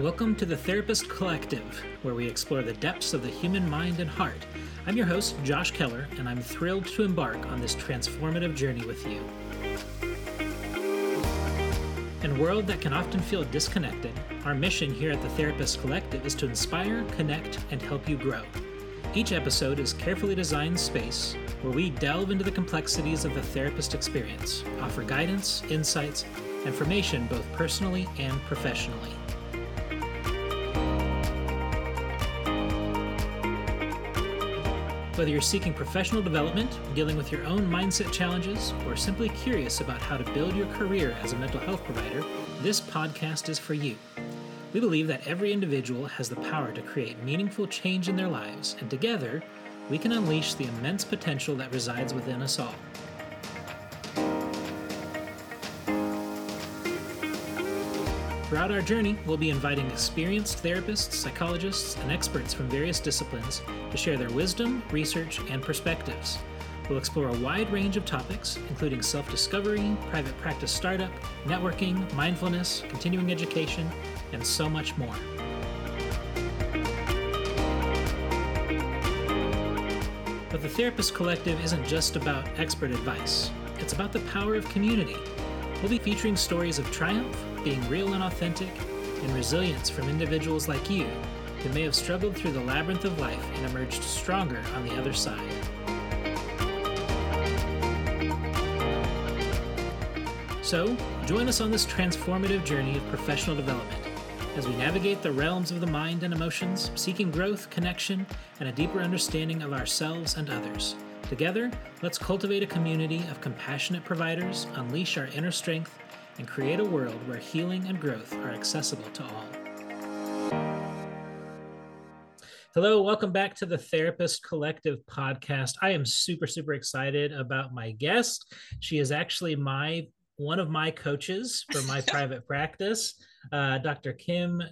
Welcome to the Therapist Collective, where we explore the depths of the human mind and heart. I'm your host, Josh Kellar, and I'm thrilled to embark on this transformative journey with you. In a world that can often feel disconnected, our mission here at the Therapist Collective is to inspire, connect, and help you grow. Each episode is carefully designed space where we delve into the complexities of the therapist experience, offer guidance, insights, information both personally and professionally. Whether you're seeking professional development, dealing with your own mindset challenges, or simply curious about how to build your career as a mental health provider, this podcast is for you. We believe that every individual has the power to create meaningful change in their lives, and together, we can unleash the immense potential that resides within us all. Throughout our journey, we'll be inviting experienced therapists, psychologists, and experts from various disciplines to share their wisdom, research, and perspectives. We'll explore a wide range of topics, including self discovery, private practice startup, networking, mindfulness, continuing education, and so much more. But the Therapist Collective isn't just about expert advice, it's about the power of community. We'll be featuring stories of triumph, being real and authentic, and resilience from individuals like you who may have struggled through the labyrinth of life and emerged stronger on the other side. So, join us on this transformative journey of professional development as we navigate the realms of the mind and emotions, seeking growth, connection, and a deeper understanding of ourselves and others. Together, let's cultivate a community of compassionate providers, unleash our inner strength, and create a world where healing and growth are accessible to all. Hello, welcome back to the Therapist Collective podcast. I am super, super excited about my guest. She is actually my one of my coaches for my private practice, uh, Dr. Kim.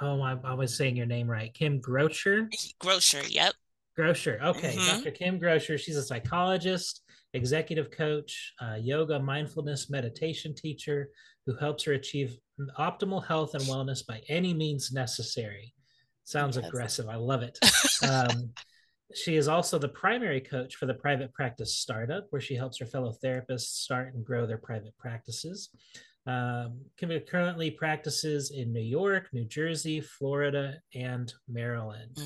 Oh, I, I was saying your name right, Kim Grocher. Grocer, yep. Grocer. Okay, Mhm. Dr. Kim Grocher. She's a psychologist, executive coach, uh, yoga, mindfulness, meditation teacher who helps her achieve optimal health and wellness by any means necessary. Sounds Yes. aggressive. I love it. Um, she is also the primary coach for the private practice startup, where she helps her fellow therapists start and grow their private practices. Um, currently practices in New York, New Jersey, Florida, and Maryland.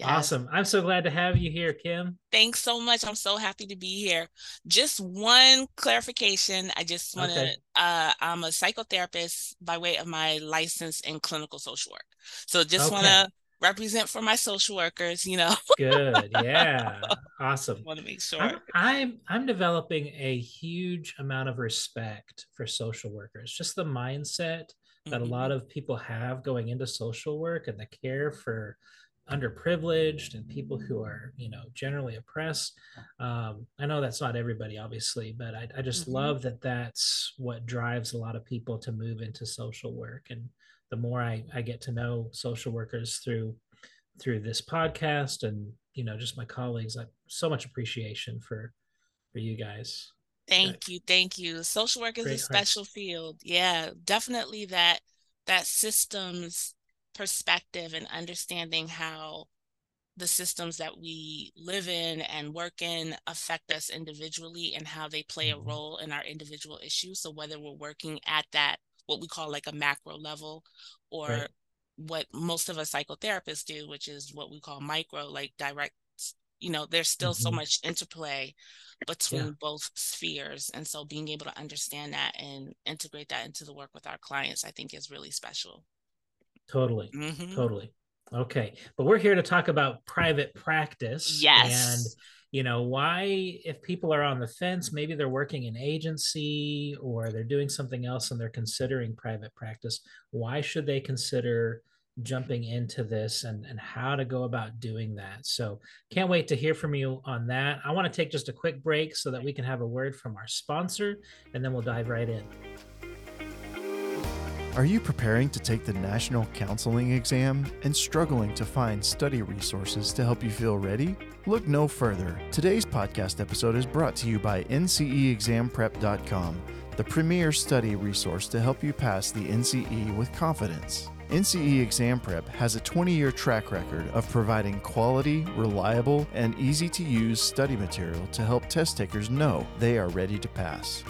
Hmm Awesome. I'm so glad to have you here, Kim. Thanks so much. I'm so happy to be here. Just one clarification. I just want to, Okay. uh, I'm a psychotherapist by way of my license in clinical social work. So just want to represent for my social workers, you know, Good. Yeah. Awesome. want to make sure. I'm, I'm I'm developing a huge amount of respect for social workers. Just the mindset that a Mhm. lot of people have going into social work and the care for underprivileged and people who are you know generally oppressed um, i know that's not everybody obviously but i, I just Mhm. love that that's what drives a lot of people to move into social work and the more I, I get to know social workers through through this podcast and you know just my colleagues i so much appreciation for for you guys Thank you, thank you. Social work is Great a hearts. special field. Yeah, definitely that that systems perspective and understanding how the systems that we live in and work in affect us individually and how they play a role in our individual issues. So whether we're working at that what we call like a macro level or Right. what most of us psychotherapists do, which is what we call micro, like direct, you know, there's still so Mhm. much interplay between both spheres. And so being able to understand that and integrate that into the work with our clients, I think is really special. Totally. Mhm. totally. Okay. But we're here to talk about private practice Yes. and you know why if people are on the fence maybe they're working in agency or they're doing something else and they're considering private practice why should they consider jumping into this and and how to go about doing that? So can't wait to hear from you on that. I want to take just a quick break so that we can have a word from our sponsor and then we'll dive right in Are you preparing to take the National Counseling Exam and struggling to find study resources to help you feel ready? Look no further. Today's podcast episode is brought to you by NCEExamprep.com, the premier study resource to help you pass the NCE with confidence. NCE Exam Prep has a 20 year track record of providing quality, reliable, and easy to use study material to help test takers know they are ready to pass.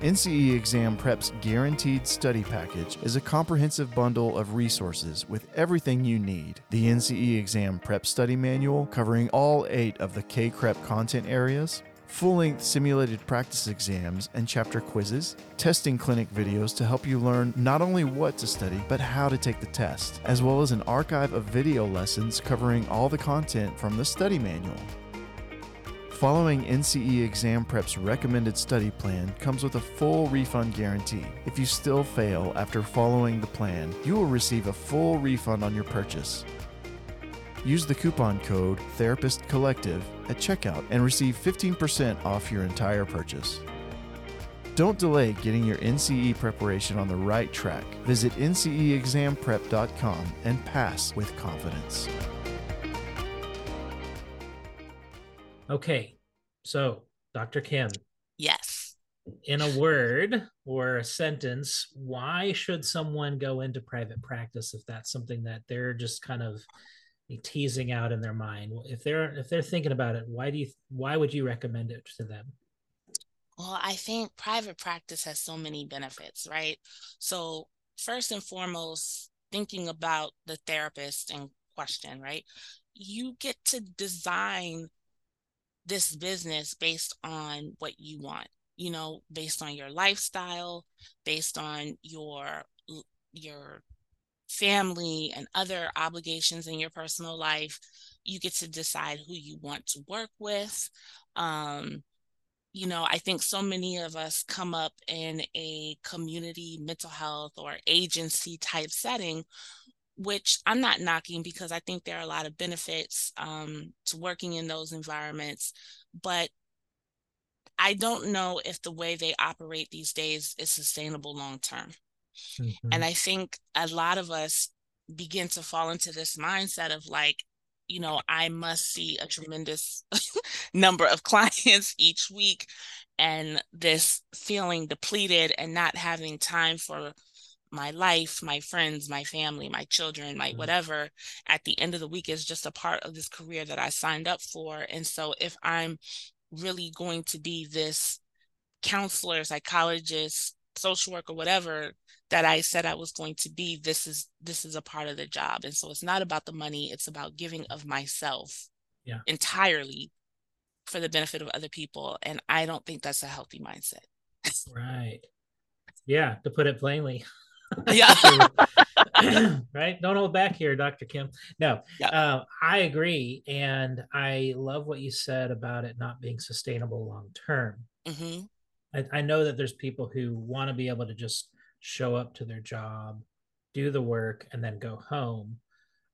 NCE Exam Prep's Guaranteed Study Package is a comprehensive bundle of resources with everything you need. The NCE Exam Prep Study Manual, covering all eight of the CACREP content areas, full length simulated practice exams and chapter quizzes, testing clinic videos to help you learn not only what to study, but how to take the test, as well as an archive of video lessons covering all the content from the study manual. Following NCE Exam Prep's recommended study plan comes with a full refund guarantee. If you still fail after following the plan, you will receive a full refund on your purchase. Use the coupon code Therapist Collective at checkout and receive 15% off your entire purchase. Don't delay getting your NCE preparation on the right track. Visit nceexamprep.com and pass with confidence. Okay, so Dr. Kim, Yes. in a word or a sentence, why should someone go into private practice if that's something that they're just kind of teasing out in their mind? If they're if they're thinking about it, why do you why would you recommend it to them? Well, I think private practice has so many benefits, right? So, first and foremost, thinking about the therapist in question, right? You get to design this business based on what you want you know based on your lifestyle based on your your family and other obligations in your personal life. You get to decide who you want to work with. Um you know i think so many of us come up in a community mental health or agency type setting which I'm not knocking because I think there are a lot of benefits um, to working in those environments. But I don't know if the way they operate these days is sustainable long term. Mm-hmm. And I think a lot of us begin to fall into this mindset of like, you know, I must see a tremendous number of clients each week and this feeling depleted and not having time for my life, my friends, my family, my children, my mm-hmm. whatever at the end of the week is just a part of this career that I signed up for. And so if I'm really going to be this counselor, psychologist, social worker, whatever that I said I was going to be, this is this is a part of the job. And so it's not about the money, it's about giving of myself yeah. entirely for the benefit of other people. And I don't think that's a healthy mindset. right. Yeah, to put it plainly. Yeah. right. Don't hold back here, Dr. Kim. No, yeah. uh, I agree. And I love what you said about it not being sustainable long term. Mm-hmm. I, I know that there's people who want to be able to just show up to their job, do the work, and then go home,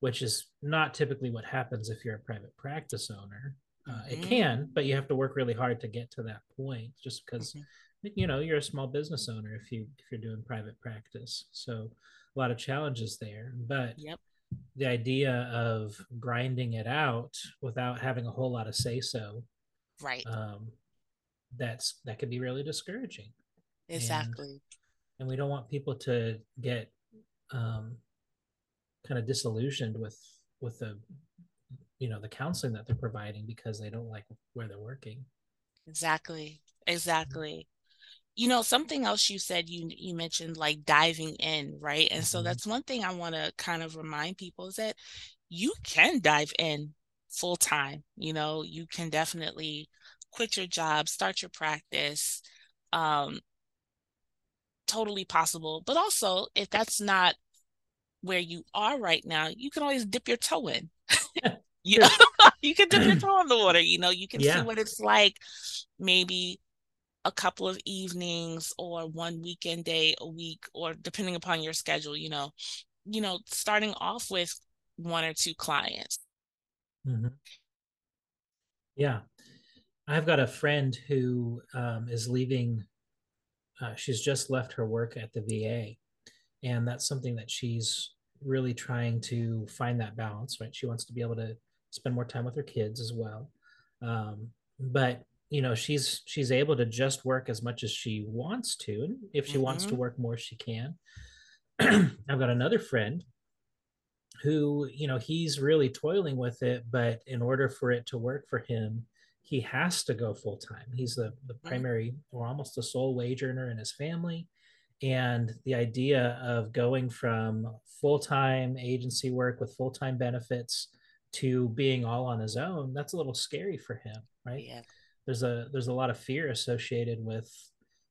which is not typically what happens if you're a private practice owner. Uh, mm-hmm. It can, but you have to work really hard to get to that point just because. Mm-hmm you know you're a small business owner if you if you're doing private practice. So a lot of challenges there but yep. the idea of grinding it out without having a whole lot of say so right. um that's that could be really discouraging. Exactly. and, and we don't want people to get um kind of disillusioned with with the you know the counseling that they're providing because they don't like where they're working. Exactly. Exactly you know something else you said you you mentioned like diving in right? And mm-hmm. so that's one thing i want to kind of remind people is that you can dive in full time you know? You can definitely quit your job start your practice um totally possible. But also if that's not where you are right now you can always dip your toe in. You know you can dip your toe in the water you know? You can yeah. see what it's like maybe a couple of evenings or one weekend day a week or depending upon your schedule you know you know starting off with one or two clients. Mm-hmm. yeah. I've got a friend who um, is leaving uh, she's just left her work at the va and that's something that she's really trying to find that balance right? She wants to be able to spend more time with her kids as well. Um, but you know she's she's able to just work as much as she wants to and if she mm-hmm. wants to mm-hmm. work more she can I've got another friend who, you know, he's really toiling with it, but in order for it to work for him, he has to go full time. He's the, the mm-hmm. primary or almost the sole wage earner in his family. And the idea of going from full time agency work with full time benefits to being all on his own, that's a little scary for him, right? Yeah. There's a there's a lot of fear associated with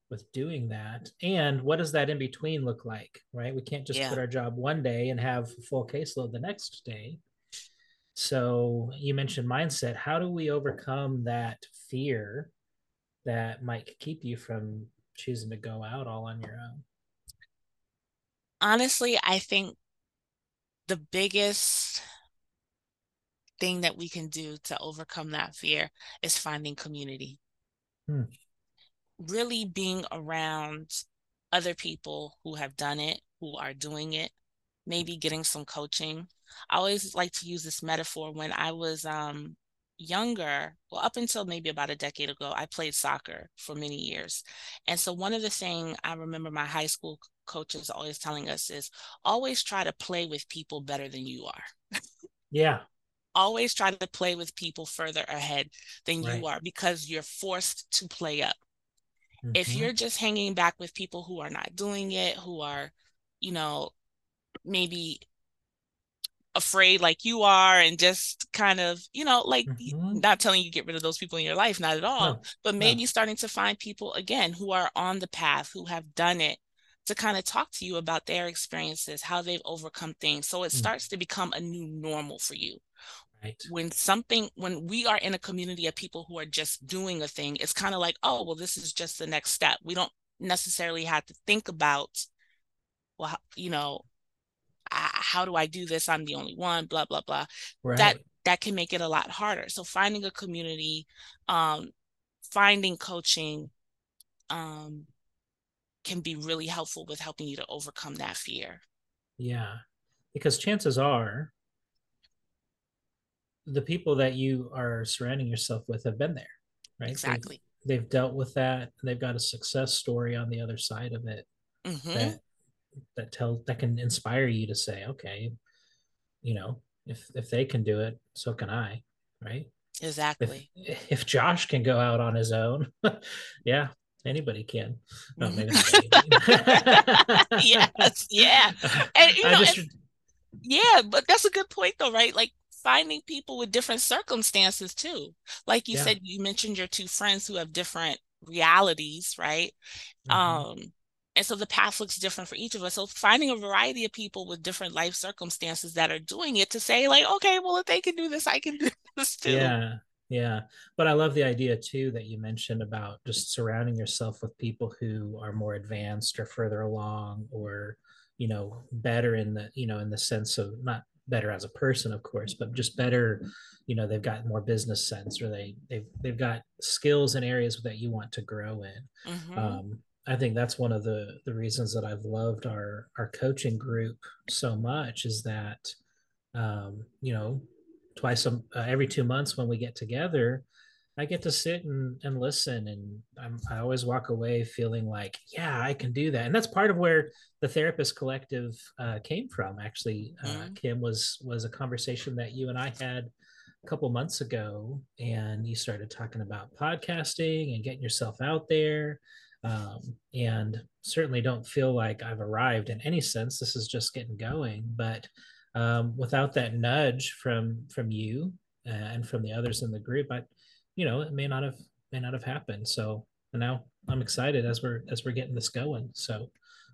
with doing that. And what does that in between look like, right? We can't just yeah. quit our job one day and have full caseload the next day. So you mentioned mindset. How do we overcome that fear that might keep you from choosing to go out all on your own? Honestly, I think the biggest thing that we can do to overcome that fear is finding community. Hmm. Really being around other people who have done it, who are doing it, maybe getting some coaching. I always like to use this metaphor when I was um, younger, well, up until maybe about a decade ago, I played soccer for many years. And so one of the things I remember my high school coaches always telling us is always try to play with people better than you are. yeah. Always try to play with people further ahead than right. you are because you're forced to play up. Mm-hmm. If you're just hanging back with people who are not doing it, who are, you know, maybe afraid like you are and just kind of you know like mm-hmm. not telling you get rid of those people in your life not at all no. but maybe no. starting to find people again who are on the path who have done it to kind of talk to you about their experiences how they've overcome things so it mm-hmm. starts to become a new normal for you right when something when we are in a community of people who are just doing a thing it's kind of like oh well this is just the next step we don't necessarily have to think about well you know how do I do this? I'm the only one, blah, blah, blah. Right. That that can make it a lot harder. So finding a community, um, finding coaching, um, can be really helpful with helping you to overcome that fear. Yeah. Because chances are the people that you are surrounding yourself with have been there, right? Exactly. They've, they've dealt with that. They've got a success story on the other side of it mm-hmm. that that tell that can inspire you to say, okay, you know, if if they can do it, so can I, right? Exactly. If, if Josh can go out on his own, yeah, anybody can. No, yes, yeah, and you know, just... and, yeah, but that's a good point though, right? Like finding people with different circumstances too. Like you yeah. said, you mentioned your two friends who have different realities, right? Mm-hmm. Um, and so the path looks different for each of us. So finding a variety of people with different life circumstances that are doing it to say, like, okay, well, if they can do this, I can do this too. Yeah. Yeah. But I love the idea too that you mentioned about just surrounding yourself with people who are more advanced or further along or, you know, better in the, you know, in the sense of not better as a person, of course, but just better, you know, they've got more business sense or they they've they've got skills in areas that you want to grow in. Mm-hmm. Um, I think that's one of the the reasons that I've loved our our coaching group so much is that um, you know twice a, uh, every two months when we get together, I get to sit and, and listen, and I'm, I always walk away feeling like, yeah, I can do that, and that's part of where the therapist collective uh, came from. Actually, uh, mm-hmm. Kim was was a conversation that you and I had a couple months ago, and you started talking about podcasting and getting yourself out there um, and certainly don't feel like I've arrived in any sense. This is just getting going, but um, without that nudge from from you uh, and from the others in the group, I, you know, it may not have may not have happened. So now I'm excited as we're as we're getting this going. So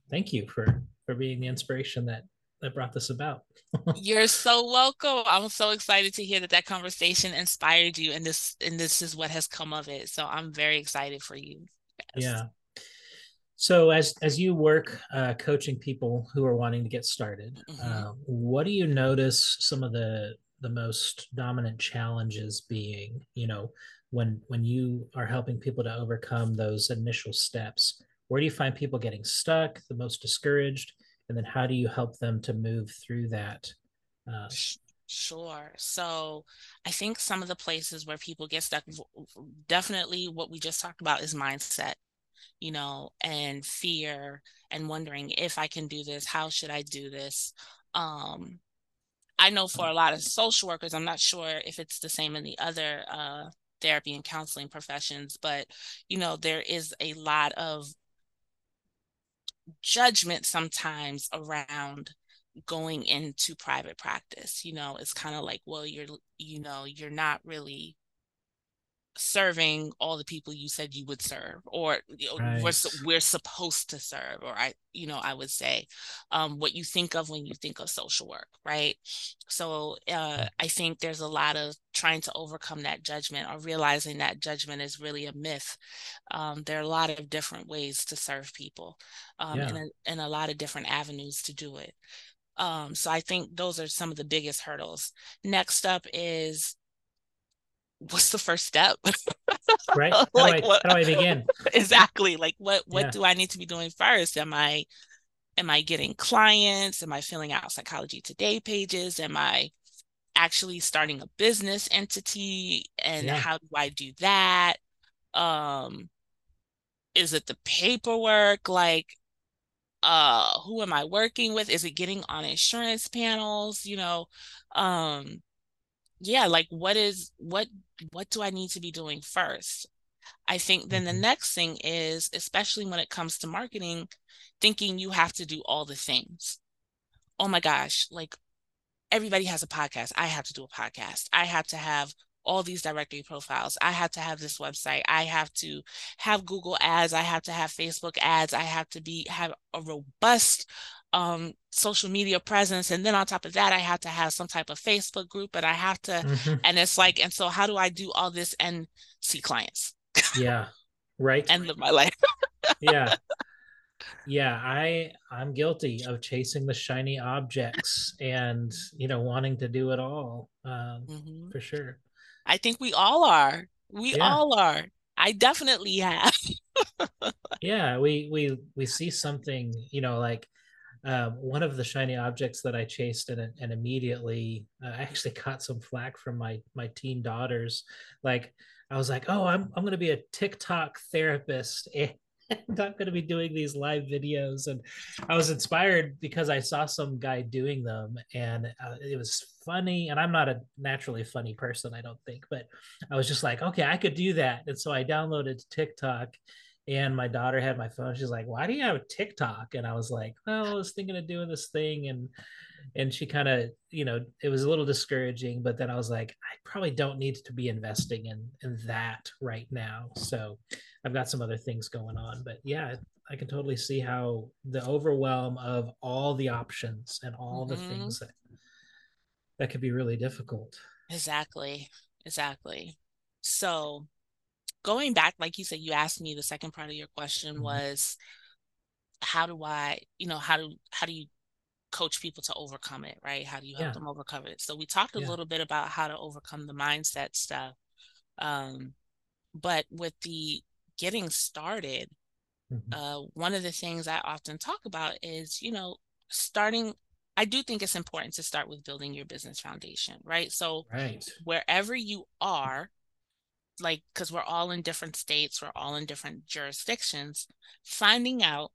thank you for for being the inspiration that that brought this about. You're so welcome. I'm so excited to hear that that conversation inspired you, and this and this is what has come of it. So I'm very excited for you. Yes. Yeah, so as as you work uh, coaching people who are wanting to get started, mm-hmm. uh, what do you notice some of the the most dominant challenges being? You know, when when you are helping people to overcome those initial steps, where do you find people getting stuck, the most discouraged, and then how do you help them to move through that? Uh, Sure. So I think some of the places where people get stuck, definitely what we just talked about is mindset you know, and fear and wondering if I can do this, how should I do this? Um, I know for a lot of social workers, I'm not sure if it's the same in the other uh, therapy and counseling professions, but you know, there is a lot of judgment sometimes around going into private practice. You know, it's kind of like, well, you're, you know, you're not really serving all the people you said you would serve or right. we're, we're supposed to serve or i you know i would say um, what you think of when you think of social work right? So uh, i think there's a lot of trying to overcome that judgment or realizing that judgment is really a myth. Um, there are a lot of different ways to serve people um, yeah. and, a, and a lot of different avenues to do it. Um, so i think those are some of the biggest hurdles. Next up is what's the first step? right. How, like, do I, what, how do I begin? Exactly. Like what what yeah. do I need to be doing first? Am I am I getting clients? Am I filling out psychology today pages? Am I actually starting a business entity? And yeah. how do I do that? Um is it the paperwork? Like uh who am I working with? Is it getting on insurance panels? You know, um yeah like what is what what do i need to be doing first i think then the mm-hmm. next thing is especially when it comes to marketing thinking you have to do all the things oh my gosh like everybody has a podcast i have to do a podcast i have to have all these directory profiles. I have to have this website. I have to have Google ads. I have to have Facebook ads. I have to be have a robust um, social media presence. And then on top of that, I have to have some type of Facebook group, and I have to, mm-hmm. and it's like, and so how do I do all this and see clients? Yeah. Right. End of my life. yeah. Yeah. I, I'm guilty of chasing the shiny objects and, you know, wanting to do it all um, mm-hmm. for sure. I think we all are. We yeah. all are. I definitely have. yeah, we we we see something, you know, like um, one of the shiny objects that I chased and, and immediately uh, I actually caught some flack from my my teen daughters. Like I was like, oh, I'm I'm gonna be a TikTok therapist and I'm gonna be doing these live videos. And I was inspired because I saw some guy doing them and uh, it was funny. And I'm not a naturally funny person, I don't think, but I was just like, okay, I could do that. And so I downloaded TikTok and my daughter had my phone she's like why do you have a tiktok? And i was like well i was thinking of doing this thing and and she kind of you know it was a little discouraging but then i was like i probably don't need to be investing in in that right now. So i've got some other things going on but yeah i can totally see how the overwhelm of all the options and all mm-hmm. the things that that could be really difficult. Exactly. Exactly. So going back, like you said, you asked me the second part of your question mm-hmm. was how do I, you know, how do how do you coach people to overcome it, right? How do you help yeah. them overcome it? So we talked a yeah. little bit about how to overcome the mindset stuff. Um, but with the getting started, mm-hmm. uh, one of the things I often talk about is, you know, starting I do think it's important to start with building your business foundation, right? So right. wherever you are, like because we're all in different states we're all in different jurisdictions finding out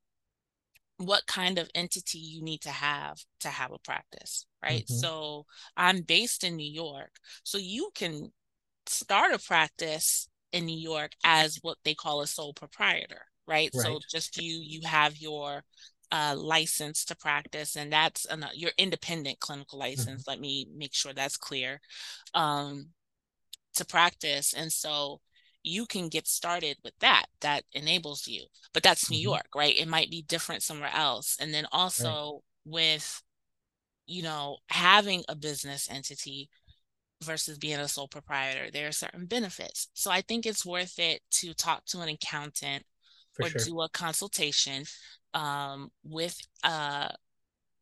what kind of entity you need to have to have a practice right mm-hmm. so i'm based in new york so you can start a practice in new york as what they call a sole proprietor right, right. so just you you have your uh, license to practice, and that's an, your independent clinical mm-hmm. license. Mm-hmm. Let me make sure that's clear. Um, to practice. And so you can get started with that. That enables you. But that's New mm-hmm. York, right? It might be different somewhere else. And then also right. with, you know, having a business entity versus being a sole proprietor, there are certain benefits. So I think it's worth it to talk to an accountant For or sure. do a consultation um, with uh,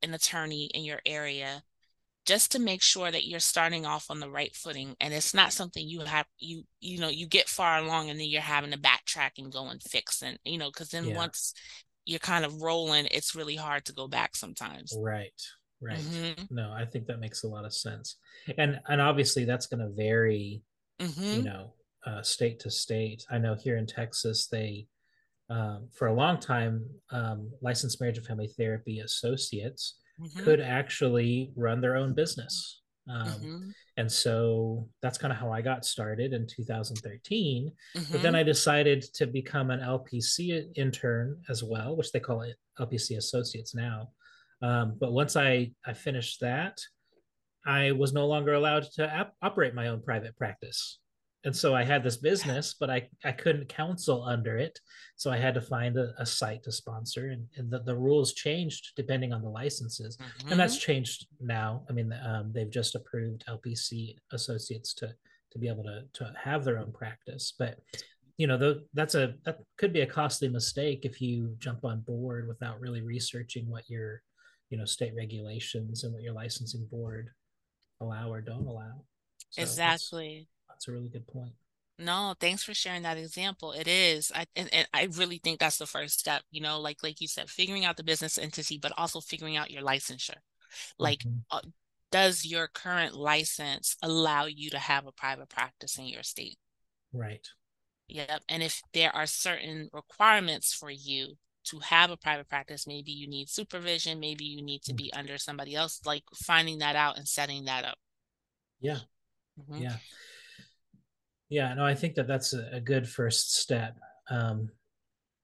an attorney in your area just to make sure that you're starting off on the right footing and it's not something you have you you know you get far along and then you're having to backtrack and go and fix and you know because then yeah. once you're kind of rolling it's really hard to go back sometimes right right mm-hmm. no i think that makes a lot of sense and and obviously that's going to vary mm-hmm. you know uh, state to state i know here in texas they um, for a long time, um, licensed marriage and family therapy associates Mhm. could actually run their own business. Um, Mhm. And so that's kind of how I got started in 2013. But then Mhm. I decided to become an LPC intern as well, which they call it LPC associates now. Um, but once I, I finished that, I was no longer allowed to ap- operate my own private practice. And so I had this business, but I, I couldn't counsel under it. So I had to find a, a site to sponsor. And, and the, the rules changed depending on the licenses. And that's Mhm. changed now. I mean, um, they've just approved LPC associates to, to be able to, to have their own practice. But you know, though that's a that could be a costly mistake if you jump on board without really researching what your, you know, state regulations and what your licensing board allow or don't allow. So exactly. That's a really good point. No, thanks for sharing that example. It is. I and, and I really think that's the first step, you know, like like you said, figuring out the business entity, but also figuring out your licensure. Like, Mhm. uh, does your current license allow you to have a private practice in your state? Right. Yep. And if there are certain requirements for you to have a private practice, maybe you need supervision, maybe you need to Mm. be under somebody else, like finding that out and setting that up. Yeah. Mhm. Yeah. Yeah. No, I think that that's a, a good first step. Um,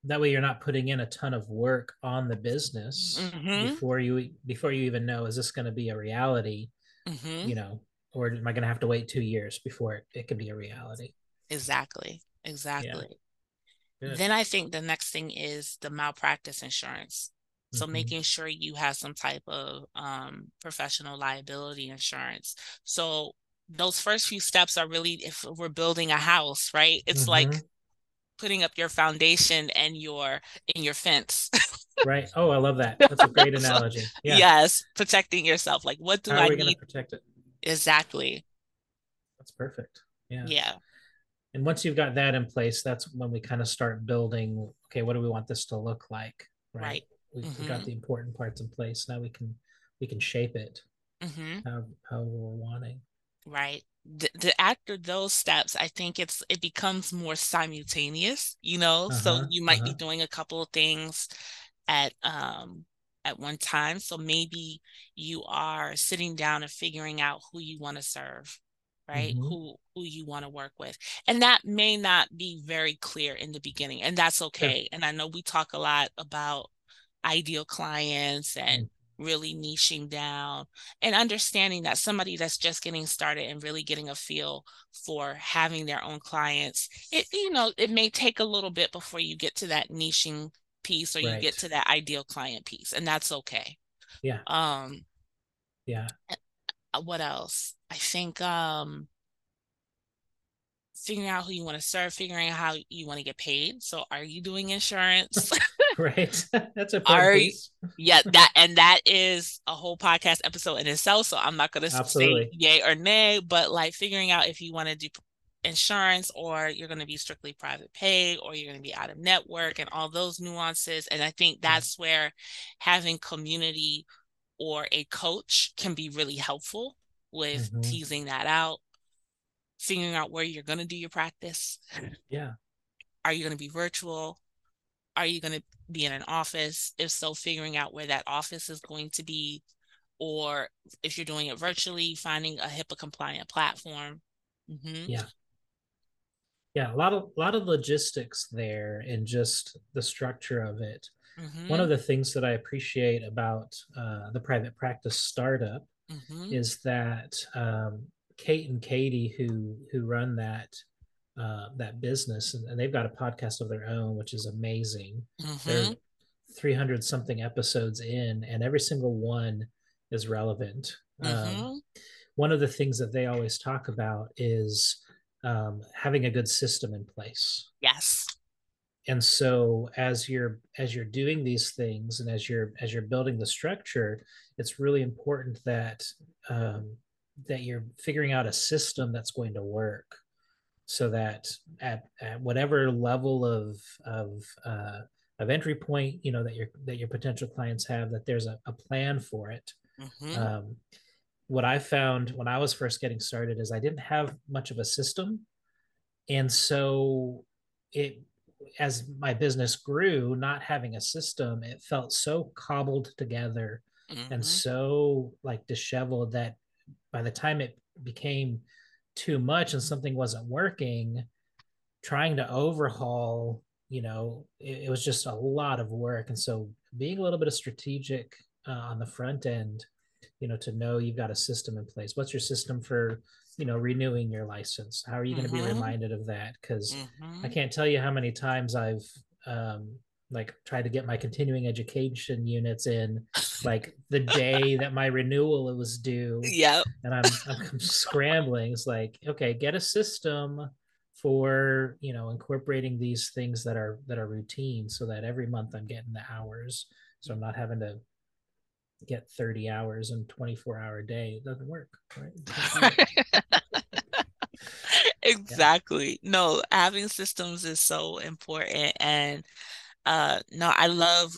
that way you're not putting in a ton of work on the business Mhm. before you before you even know is this going to be a reality Mhm. you know or am i going to have to wait two years before it, it can be a reality Exactly. Exactly. Good. Then I think the next thing is the malpractice insurance. So Mhm. making sure you have some type of um, professional liability insurance. So those first few steps are really if we're building a house, right? It's like Mhm. putting up your foundation and your in your fence. right oh i love that that's a great analogy yeah Yes, protecting yourself. Like what do how are I we need to protect it exactly? that's perfect yeah Yeah. and once you've got that in place that's when we kind of start building okay what do we want this to look like right, Right. We, we got the important parts in place now we can we can shape it hmm how how we're wanting Right. The, the after those steps, I think it's it becomes more simultaneous, you know. So Uh-huh, you might be uh-huh. doing a couple of things at um at one time. So maybe you are sitting down and figuring out who you want to serve, right? Mhm. Who who you want to work with. And that may not be very clear in the beginning, and that's okay. And I know we talk a lot about ideal clients and Mm. Really niching down and understanding that somebody that's just getting started and really getting a feel for having their own clients it you know it may take a little bit before you get to that niching piece or you get to that ideal client piece and that's okay. Yeah. Um yeah. uh, what else? I think um figuring out who you want to serve figuring out how you want to get paid so are you doing insurance right that's a Are piece Yeah, that and that is a whole podcast episode in itself. So I'm not gonna say yay or nay, but like figuring out if you want to do insurance or you're going to be strictly private pay or you're going to be out of network and all those nuances. And I think that's where having community or a coach can be really helpful with Mhm. teasing that out, figuring out where you're going to do your practice. yeah Are you going to be virtual? Are you going to be in an office? If so, figuring out where that office is going to be, or if you're doing it virtually, finding a HIPAA compliant platform. hmm yeah yeah a lot of a lot of logistics there and just the structure of it hmm one of the things that i appreciate about uh, the private practice startup hmm is that um, kate and katie who who run that uh, that business and, and they've got a podcast of their own which is amazing. Hmm they're 300 something episodes in and every single one is relevant. Um, hmm one of the things that they always talk about is um, having a good system in place. Yes. and so as you're as you're doing these things and as you're as you're building the structure it's really important that um, that you're figuring out a system that's going to work so that at, at whatever level of of uh, of entry point you know that your that your potential clients have that there's a, a plan for it. Hmm um, what I found when I was first getting started is I didn't have much of a system, and so it as my business grew, not having a system, it felt so cobbled together mm-hmm. and so like disheveled that by the time it became too much and something wasn't working, trying to overhaul, you know, it, it was just a lot of work. And so being a little bit of strategic uh, on the front end, you know, to know you've got a system in place. What's your system for, you know, renewing your license? How are you going to mm-hmm. be reminded of that? Because mm-hmm. I can't tell you how many times I've um, like tried to get my continuing education units in like the day that my renewal was due. Yeah. And I'm, I'm scrambling. It's like, okay, get a system for you know incorporating these things that are that are routine so that every month i'm getting the hours so i'm not having to get 30 hours in 24 hour day it doesn't work right exactly yeah. no having systems is so important and uh no i love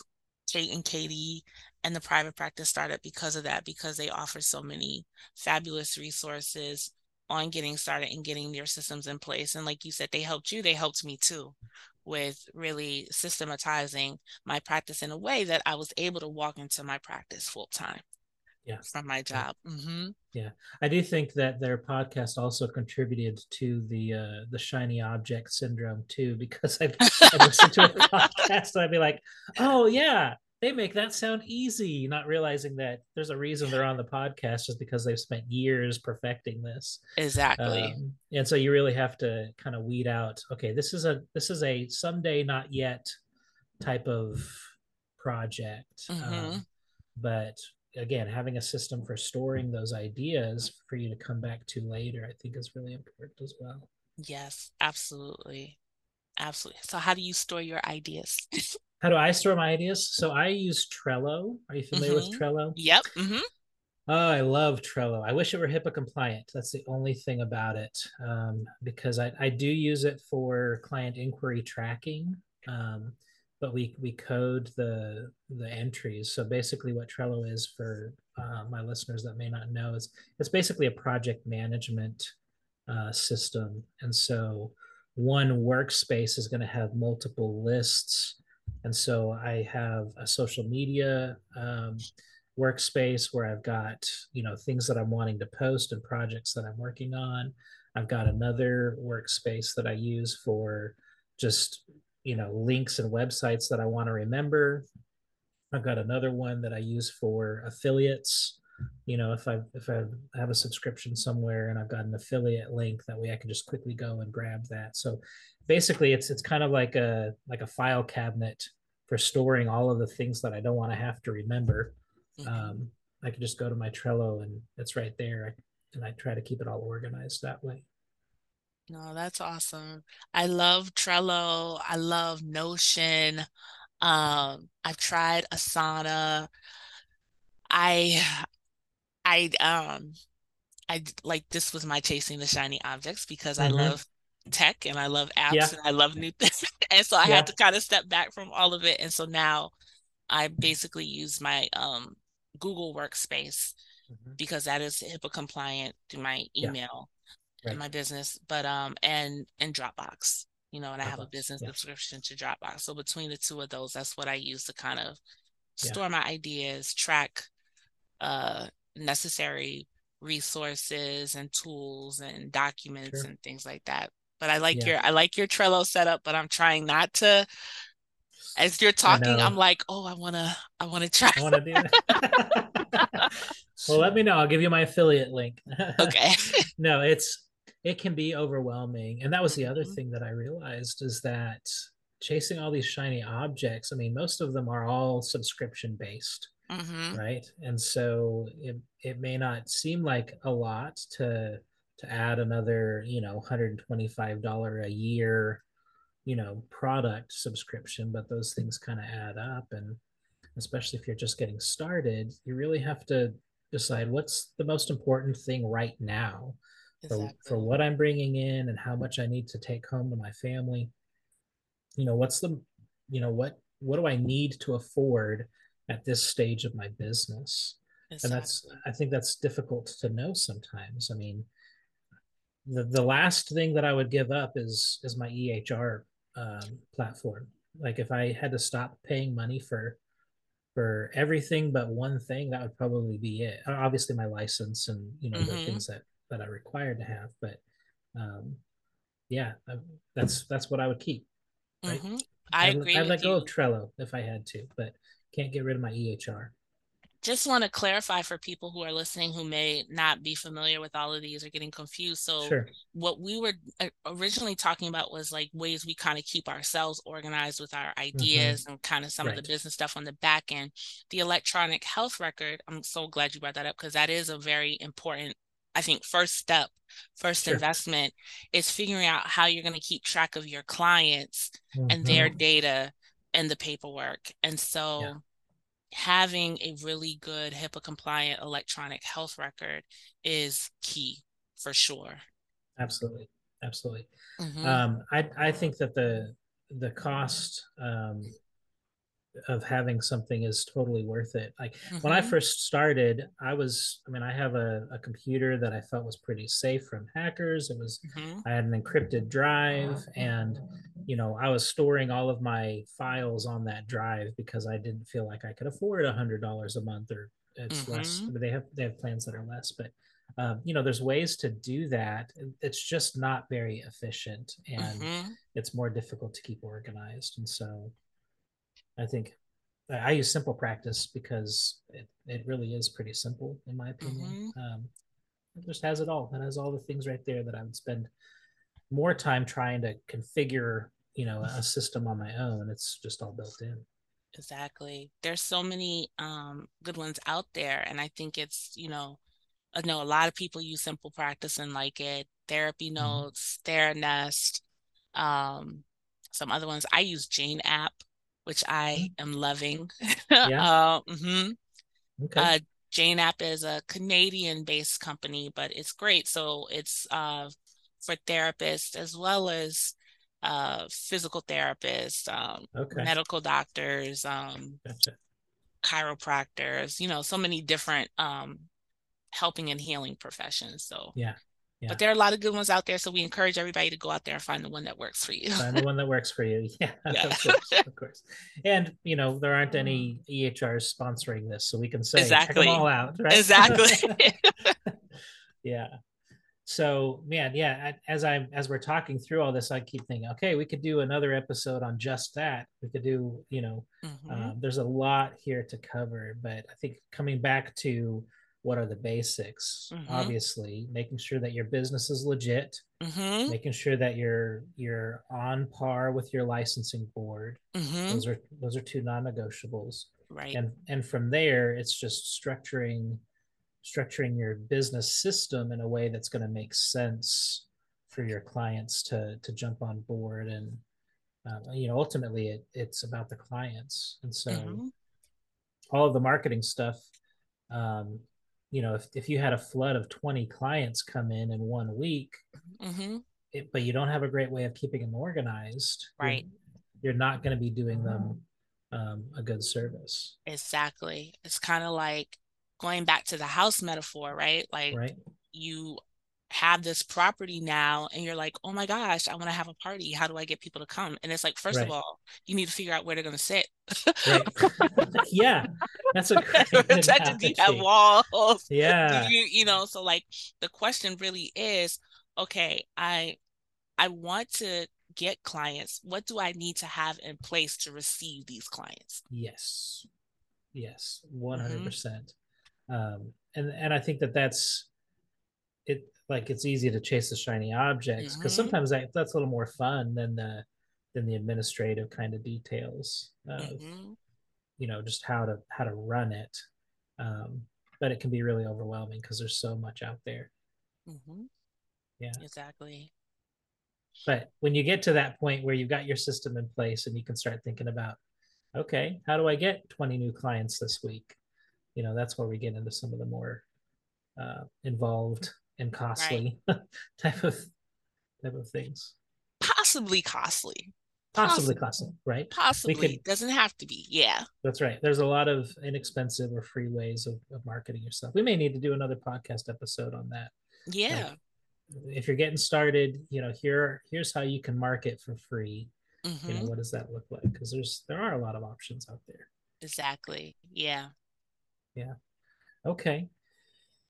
kate and katie and the private practice startup because of that because they offer so many fabulous resources on getting started and getting their systems in place and like you said they helped you they helped me too with really systematizing my practice in a way that I was able to walk into my practice full time. Yeah. From my job. Yeah. Mm-hmm. yeah. I do think that their podcast also contributed to the uh, the shiny object syndrome too, because I've, I've listened to a podcast and I'd be like, oh yeah, they make that sound easy, not realizing that there's a reason they're on the podcast just because they've spent years perfecting this. Exactly. Um, and so you really have to kind of weed out, okay, this is a this is a someday not yet type of project. Mm-hmm. Um, but again, having a system for storing those ideas for you to come back to later, I think is really important as well. Yes, absolutely. Absolutely. So how do you store your ideas? How do I store my ideas? So I use Trello. Are you familiar mm-hmm. with Trello? Yep. Mm-hmm. Oh, I love Trello. I wish it were HIPAA compliant. That's the only thing about it, um, because I, I do use it for client inquiry tracking. Um, but we we code the the entries. So basically, what Trello is for uh, my listeners that may not know is it's basically a project management uh, system, and so one workspace is going to have multiple lists and so I have a social media um, workspace where I've got, you know, things that I'm wanting to post and projects that I'm working on. I've got another workspace that I use for just, you know, links and websites that I want to remember. I've got another one that I use for affiliates. You know, if I if I have a subscription somewhere and I've got an affiliate link, that way I can just quickly go and grab that. So basically it's it's kind of like a like a file cabinet for storing all of the things that I don't want to have to remember. Mm-hmm. Um, I can just go to my Trello and it's right there, and I try to keep it all organized that way. No, that's awesome. I love Trello. I love Notion. Um, I've tried Asana. I, I, um, I like this was my chasing the shiny objects because mm-hmm. I love tech and I love apps yeah. and I love new things. and so I yeah. had to kind of step back from all of it. And so now I basically use my um, Google Workspace mm-hmm. because that is HIPAA compliant through my email yeah. Right. my business, but um and and Dropbox, you know, and Dropbox. I have a business subscription to Dropbox. So between the two of those, that's what I use to kind of store my ideas, track uh necessary resources and tools and documents sure. and things like that but I like yeah. your I like your Trello setup, but I'm trying not to as you're talking, I'm like, oh, I wanna I wanna try. I wanna do that. well, let me know. I'll give you my affiliate link. okay. no, it's it can be overwhelming. And that was the other mm-hmm. thing that I realized is that chasing all these shiny objects, I mean, most of them are all subscription based. Mm-hmm. Right. And so it, it may not seem like a lot to to add another, you know, $125 a year, you know, product subscription, but those things kind of add up. And especially if you're just getting started, you really have to decide what's the most important thing right now exactly. for, for what I'm bringing in and how much I need to take home to my family. You know, what's the, you know, what, what do I need to afford at this stage of my business? Exactly. And that's, I think that's difficult to know sometimes. I mean, the, the last thing that I would give up is is my EHR um, platform. Like if I had to stop paying money for for everything but one thing, that would probably be it. Obviously, my license and you know mm-hmm. the things that that I required to have, but um, yeah, that's that's what I would keep. Right? Mm-hmm. I I'd, agree. I'd let go of Trello if I had to, but can't get rid of my EHR just want to clarify for people who are listening who may not be familiar with all of these or getting confused. So, sure. what we were uh, originally talking about was like ways we kind of keep ourselves organized with our mm-hmm. ideas mm-hmm. and kind of some right. of the business stuff on the back end. The electronic health record, I'm so glad you brought that up because that is a very important, I think, first step, first sure. investment is figuring out how you're going to keep track of your clients mm-hmm. and their mm-hmm. data and the paperwork. And so, yeah having a really good HIPAA compliant electronic health record is key for sure. Absolutely. Absolutely. Mm-hmm. Um, I, I think that the, the cost um, of having something is totally worth it. Like mm-hmm. when I mm-hmm. first started, I was, I mean, I have a, a computer that I felt was pretty safe from hackers. It was, mm-hmm. I had an encrypted drive and, you know, I was storing all of my files on that drive because I didn't feel like I could afford a hundred dollars a month or it's mm-hmm. less, but they have, they have plans that are less, but um, you know, there's ways to do that. It's just not very efficient and mm-hmm. it's more difficult to keep organized. And so, I think I use simple practice because it, it really is pretty simple in my opinion. Mm-hmm. Um, it just has it all. It has all the things right there that I would spend more time trying to configure, you know, a system on my own. It's just all built in. Exactly. There's so many um, good ones out there, and I think it's you know, I know a lot of people use Simple Practice and like it. Therapy mm-hmm. Notes, mm-hmm. TheraNest, um, some other ones. I use Jane app which I mm. am loving. Yeah. uh, mm-hmm. Okay. Uh, Jane App is a Canadian based company, but it's great. So it's uh, for therapists as well as uh, physical therapists, um, okay. medical doctors, um, gotcha. chiropractors, you know, so many different um, helping and healing professions. So yeah, yeah. But there are a lot of good ones out there, so we encourage everybody to go out there and find the one that works for you. find the one that works for you. Yeah, yeah. of course, of course. And you know, there aren't any EHRs sponsoring this, so we can say exactly. check them all out. Right? Exactly. yeah. So man, yeah. As I'm as we're talking through all this, I keep thinking, okay, we could do another episode on just that. We could do, you know, mm-hmm. um, there's a lot here to cover, but I think coming back to what are the basics mm-hmm. obviously making sure that your business is legit mm-hmm. making sure that you're you're on par with your licensing board mm-hmm. those are those are two non-negotiables right and and from there it's just structuring structuring your business system in a way that's going to make sense for your clients to to jump on board and uh, you know ultimately it, it's about the clients and so mm-hmm. all of the marketing stuff um, you know if, if you had a flood of 20 clients come in in one week mm-hmm. it, but you don't have a great way of keeping them organized right you're, you're not going to be doing them um, a good service exactly it's kind of like going back to the house metaphor right like right. you have this property now and you're like oh my gosh i want to have a party. How do i get people to come? And it's like first right. of all you need to figure out where they're going to sit. Right. yeah. That's a great do you have walls. Yeah. you, you know so like the question really is okay i i want to get clients. What do i need to have in place to receive these clients? Yes. Yes. 100% mm-hmm. um and and i think that that's it like it's easy to chase the shiny objects because mm-hmm. sometimes that, that's a little more fun than the than the administrative kind of details of mm-hmm. you know just how to how to run it um, but it can be really overwhelming because there's so much out there mm-hmm. yeah exactly but when you get to that point where you've got your system in place and you can start thinking about okay how do i get 20 new clients this week you know that's where we get into some of the more uh, involved and costly right. type of type of things. Possibly costly. Possibly, costly, right? Possibly. Could, Doesn't have to be. Yeah. That's right. There's a lot of inexpensive or free ways of, of marketing yourself. We may need to do another podcast episode on that. Yeah. Like, if you're getting started, you know, here here's how you can market for free. mm-hmm. you know mm-hmm. what does that look like because there's there are a lot of options out there exactly yeah yeah okay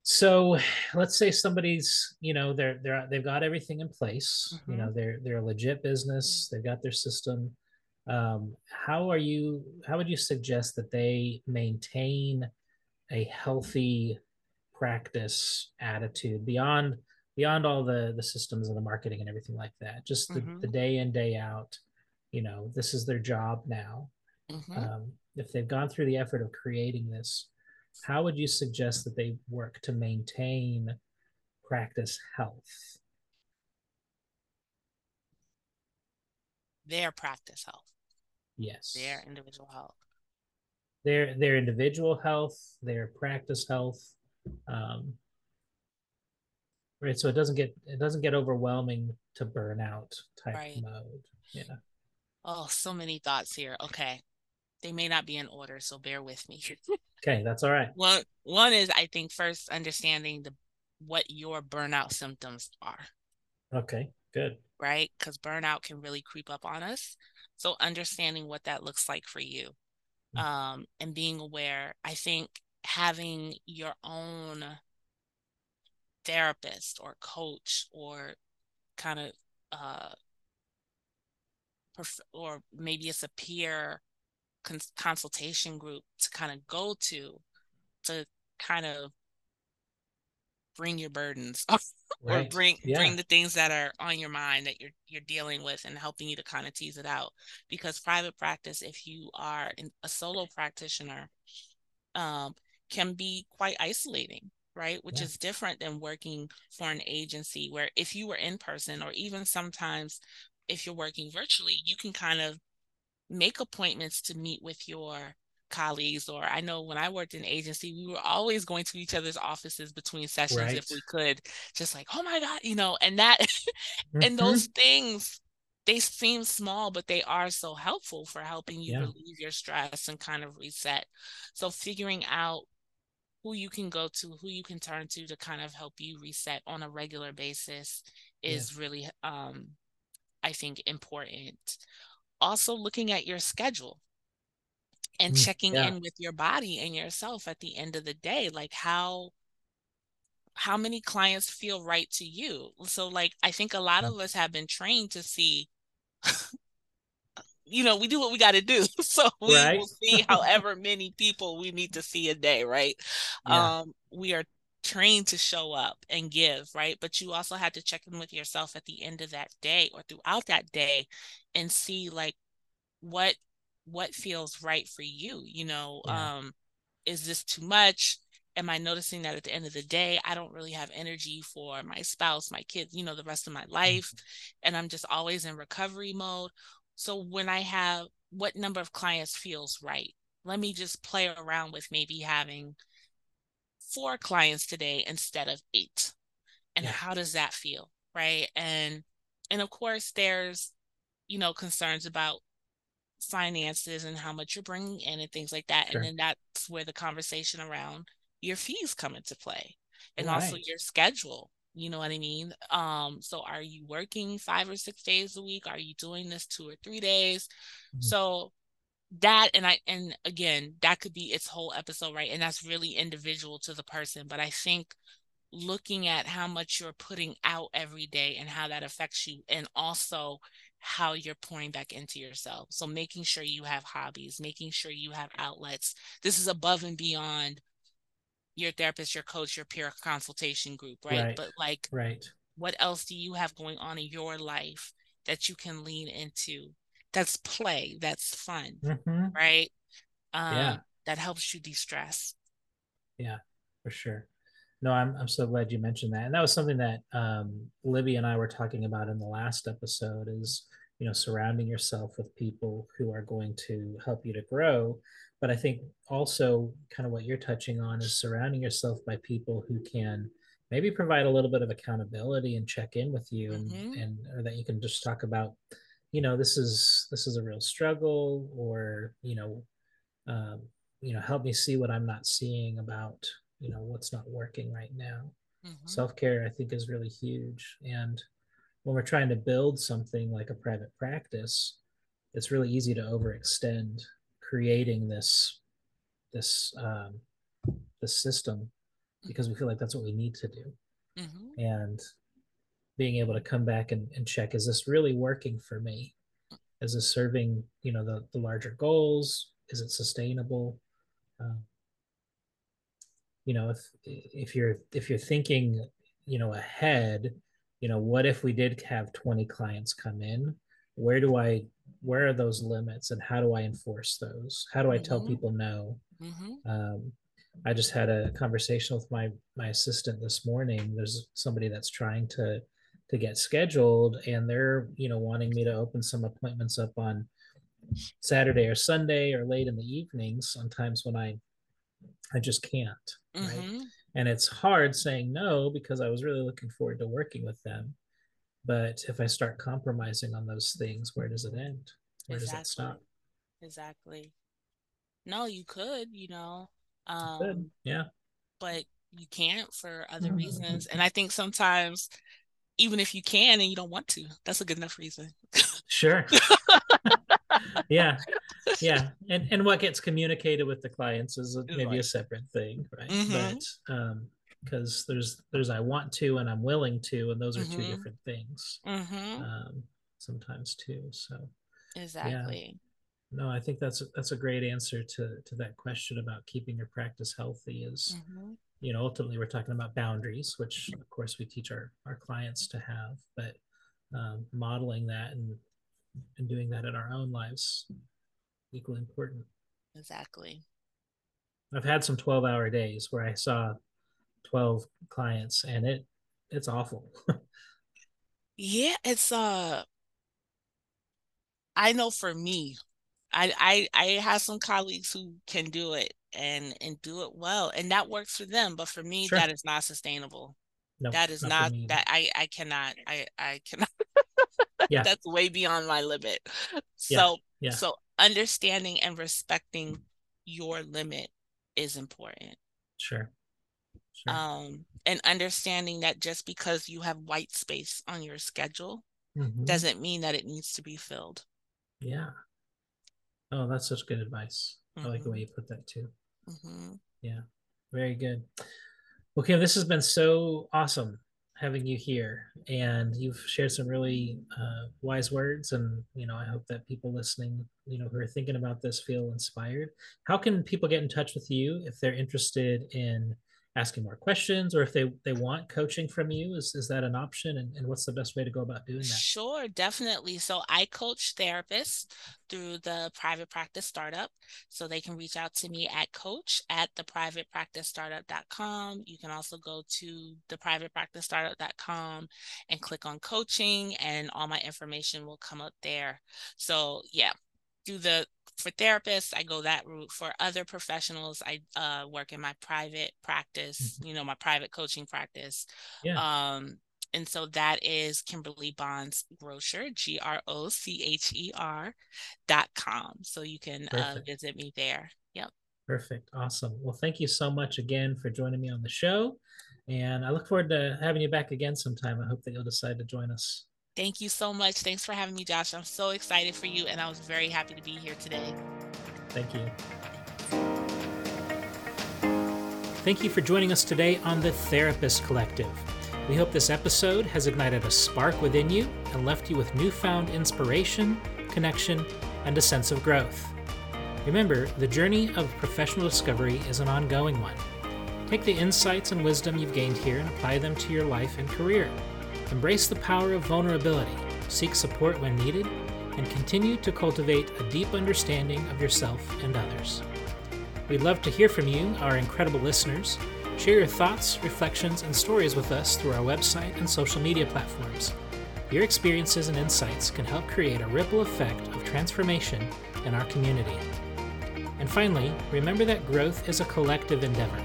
so let's say somebody's you know they're they're they've got everything in place mm-hmm. you know they're they're a legit business they've got their system um, how are you how would you suggest that they maintain a healthy practice attitude beyond beyond all the the systems and the marketing and everything like that just the, mm-hmm. the day in day out you know this is their job now mm-hmm. um, if they've gone through the effort of creating this how would you suggest that they work to maintain practice health? Their practice health. Yes. Their individual health. Their their individual health their practice health um, right so it doesn't get it doesn't get overwhelming to burn out type right. mode. Yeah. Oh so many thoughts here. Okay they may not be in order so bear with me. Okay that's all right. One one is i think first understanding the what your burnout symptoms are. Okay good. Right? Because burnout can really creep up on us. So understanding what that looks like for you. Mm. um and being aware i think having your own therapist or coach or kind of uh or maybe it's a peer cons- consultation group to kind of go to to kind of bring your burdens right. or bring yeah. bring the things that are on your mind that you're you're dealing with and helping you to kind of tease it out because private practice if you are a solo practitioner um, can be quite isolating right which yeah. is different than working for an agency where if you were in person or even sometimes if you're working virtually you can kind of make appointments to meet with your colleagues or i know when i worked in agency we were always going to each other's offices between sessions right. if we could just like oh my god you know and that mm-hmm. and those things they seem small but they are so helpful for helping you yeah. relieve your stress and kind of reset so figuring out who you can go to, who you can turn to to kind of help you reset on a regular basis is yeah. really, um, I think, important. Also, looking at your schedule and mm, checking yeah. in with your body and yourself at the end of the day, like how how many clients feel right to you so like i think a lot yeah. of us have been trained to see you know, we do what we got to do. So we right? will see however many people we need to see a day, right? Yeah. Um, we are trained to show up and give, right? But you also have to check in with yourself at the end of that day or throughout that day and see like what what feels right for you, you know, yeah. um is this too much? Am I noticing that at the end of the day, I don't really have energy for my spouse, my kids, you know, the rest of my life, mm-hmm. and I'm just always in recovery mode? So when I have what number of clients feels right, let me just play around with maybe having four clients today instead of eight. And yeah. how does that feel? Right. And and of course there's, you know, concerns about finances and how much you're bringing in and things like that. Sure. And then that's where the conversation around your fees come into play and right. also your schedule you know what I mean? Um, so are you working five or six days a week? Are you doing this two or three days? Mm-hmm. So that and I and again, that could be its whole episode, right? And that's really individual to the person. But I think looking at how much you're putting out every day and how that affects you and also how you're pouring back into yourself. So making sure you have hobbies, making sure you have outlets. This is above and beyond your therapist, your coach, your peer consultation group, right? right? But like, right. What else do you have going on in your life that you can lean into? That's play. That's fun, mm-hmm. right? Um, yeah. That helps you de-stress. Yeah, for sure. No, I'm I'm so glad you mentioned that, and that was something that um, Libby and I were talking about in the last episode. Is you know surrounding yourself with people who are going to help you to grow but I think also kind of what you're touching on is surrounding yourself by people who can maybe provide a little bit of accountability and check in with you mm-hmm. and or that you can just talk about you know this is this is a real struggle or you know um, you know help me see what i'm not seeing about you know what's not working right now mm-hmm. self-care i think is really huge and when we're trying to build something like a private practice it's really easy to overextend creating this this um, this system because we feel like that's what we need to do Mhm. and being able to come back and, and check is this really working for me is this serving you know the, the larger goals is it sustainable um, you know if if you're if you're thinking you know ahead you know what if we did have 20 clients come in where do i where are those limits and how do i enforce those how do i tell Mhm. people no Mhm. um, I just had a conversation with my my assistant this morning. There's somebody that's trying to to get scheduled, and they're you know wanting me to open some appointments up on Saturday or Sunday or late in the evenings. Sometimes when I I just can't, right? Mhm. And it's hard saying no because I was really looking forward to working with them. But if I start compromising on those things, where does it end? Where does it stop? Exactly. No, you could, you know. Um Good. Yeah. but you can't for other reasons. And I think sometimes even if you can and you don't want to, that's a good enough reason. Sure. yeah. Yeah. And and what gets communicated with the clients is maybe a separate thing, right? Mhm. But um because there's there's I want to and I'm willing to, and those are two Mhm. different things. Mhm. Um sometimes too. So Exactly. No, I think that's a, that's a great answer to to that question about keeping your practice healthy is Mhm. you know ultimately we're talking about boundaries which of course we teach our our clients to have but um, modeling that and and doing that in our own lives equally important Exactly. i've had some 12 hour days where i saw 12 clients and it it's awful Yeah, it's uh I know for me, I I I have some colleagues who can do it and and do it well and that works for them, but for me Sure. that is not sustainable. no That is not, not for me either. that I I cannot I I cannot yeah that's way beyond my limit. So yeah. so understanding and respecting your limit is important. sure sure Um and understanding that just because you have white space on your schedule Mhm. doesn't mean that it needs to be filled. yeah oh that's such good advice i like the way you put that too Mhm. Very good. Well, Kim, this has been so awesome having you here, and you've shared some really uh, wise words. And you know, I hope that people listening, you know, who are thinking about this, feel inspired. How can people get in touch with you if they're interested in asking more questions, or if they they want coaching from you? Is is that an option? And, and what's the best way to go about doing that? Sure, definitely. So I coach therapists through the private practice startup. So they can reach out to me at coach at theprivatepracticestartup.com. You can also go to theprivatepracticestartup.com and click on coaching and all my information will come up there. So yeah, do the for therapists, I go that route. For other professionals, I uh, work in my private practice, you know, my private coaching practice. Yeah, Um, and so that is Kimberly Bonds Grocher, G R O C H E R dot com. So you can uh, visit me there. Yep. perfect, awesome. Well, thank you so much again for joining me on the show, and I look forward to having you back again sometime. I hope that you'll decide to join us. Thank you so much. Thanks for having me, Josh. I'm so excited for you, and I was very happy to be here today. Thank you. Thank you for joining us today on the Therapist Collective. We hope this episode has ignited a spark within you and left you with newfound inspiration, connection, and a sense of growth. Remember, the journey of professional discovery is an ongoing one. Take the insights and wisdom you've gained here and apply them to your life and career. Embrace the power of vulnerability, seek support when needed, and continue to cultivate a deep understanding of yourself and others. We'd love to hear from you, our incredible listeners. Share your thoughts, reflections, and stories with us through our website and social media platforms. Your experiences and insights can help create a ripple effect of transformation in our community. And finally, remember that growth is a collective endeavor.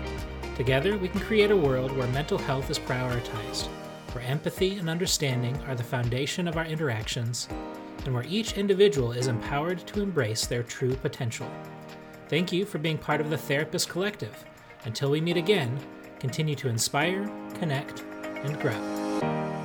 Together, we can create a world where mental health is prioritized, where empathy and understanding are the foundation of our interactions, and where each individual is empowered to embrace their true potential. Thank you for being part of the Therapist Collective. Until we meet again, continue to inspire, connect, and grow.